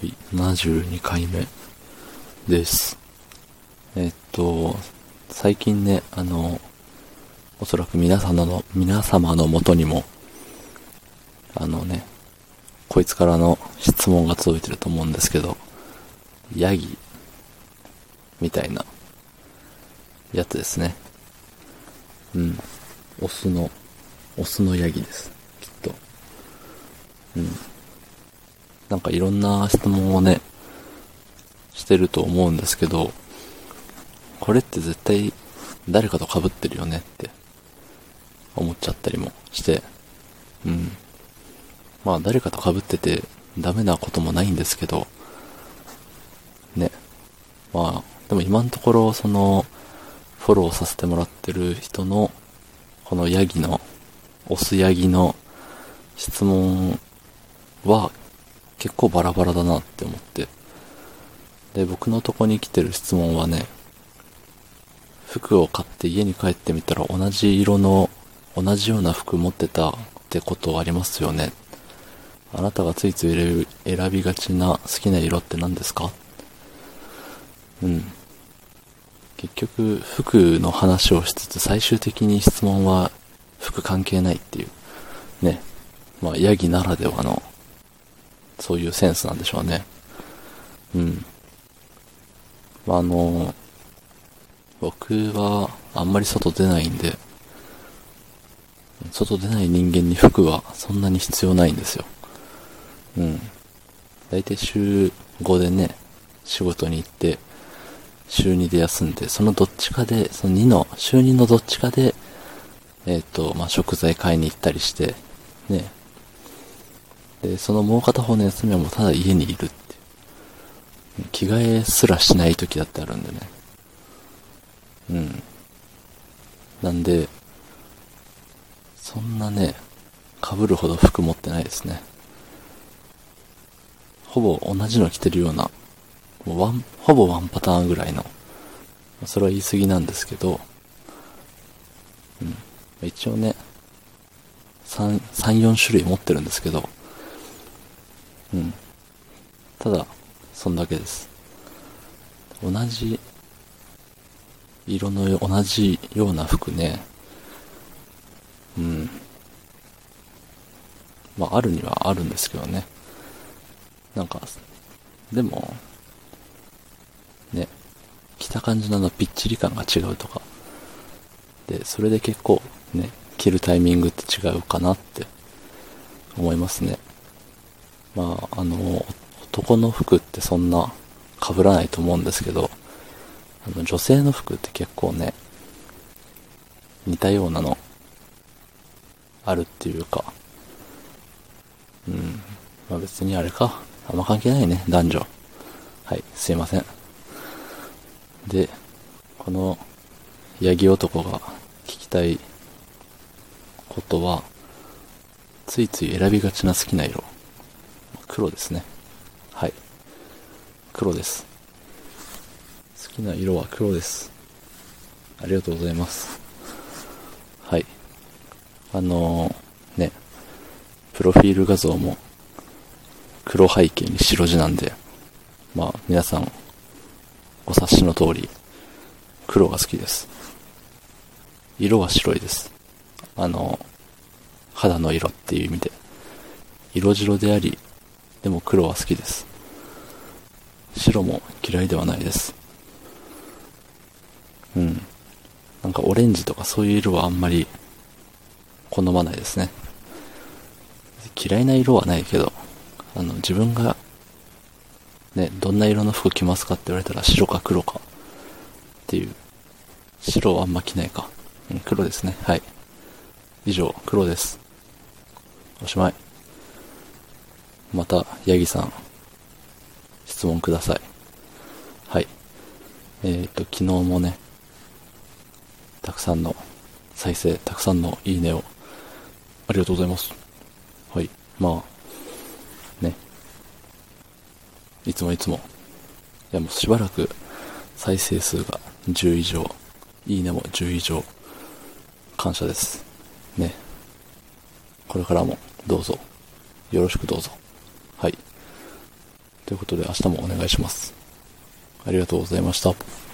はい、72回目です。えっと、最近ね、あの、おそらく皆様の、皆様の元にも、あのね、こいつからの質問が届いてると思うんですけど、ヤギ、みたいな、やつですね。うん。オスの、オスのヤギです。きっと。うん。なんかいろんな質問をね、してると思うんですけど、これって絶対誰かと被ってるよねって思っちゃったりもして、うん。まあ誰かと被っててダメなこともないんですけど、ね。まあ、でも今のところその、フォローさせてもらってる人の、このヤギの、オスヤギの質問は結構バラバラだなって思って。で、僕のとこに来てる質問はね、服を買って家に帰ってみたら同じ色の、同じような服持ってたってことありますよね。あなたがついつい選びがちな好きな色って何ですか？うん。結局、服の話をしつつ最終的に質問は服関係ないっていう。ね。まあ、ヤギならではのそういうセンスなんでしょうね。うん。まあ、あの、僕はあんまり外出ないんで、外出ない人間に服はそんなに必要ないんですよ。うん。だいたい週5でね、仕事に行って、週2で休んで、そのどっちかで、その2の、週2のどっちかで、えっ、と、まあ、食材買いに行ったりして、ね、で、そのもう片方の休みはもうただ家にいるって。着替えすらしない時だってあるんでね。うん。なんで、そんなね、被るほど服持ってないですね。ほぼ同じの着てるような、もうワン、ほぼワンパターンぐらいの、それは言い過ぎなんですけど、うん。一応ね、3、3、4種類持ってるんですけど、うん。ただ、そんだけです。同じ、色の同じような服ね。うん。まあ、あるにはあるんですけどね。なんか、でも、ね、着た感じのあのぴっちり感が違うとか。で、それで結構ね、着るタイミングって違うかなって思いますね。まあ、あの、男の服ってそんな被らないと思うんですけど、あの、女性の服って結構ね、似たようなの、あるっていうか、うん。まあ別にあれか。あんま関係ないね、男女。はい、すいません。で、この、ヤギ男が聞きたいことは、ついつい選びがちな好きな色。黒ですね。はい。黒です。好きな色は黒です。ありがとうございます。はい。あのー、ね、プロフィール画像も黒背景に白地なんで、まあ皆さんご察しの通り黒が好きです。色は白いです。あの、肌の色っていう意味で。色白であり、でも黒は好きです。白も嫌いではないです。うん。なんかオレンジとかそういう色はあんまり好まないですね。嫌いな色はないけど、あの、自分が、ね、どんな色の服着ますかって言われたら白か黒かっていう。白はあんま着ないか。うん、黒ですね。はい。以上、黒です。おしまい。また、ヤギさん、質問ください。はい。えっ、と、昨日もね、たくさんの再生、たくさんのいいねを、ありがとうございます。はい。まあ、ね。いつもいつも。いや、もうしばらく再生数が10以上、いいねも10以上、感謝です。ね。これからもどうぞ、よろしくどうぞ。はい。ということで明日もお願いします。ありがとうございました。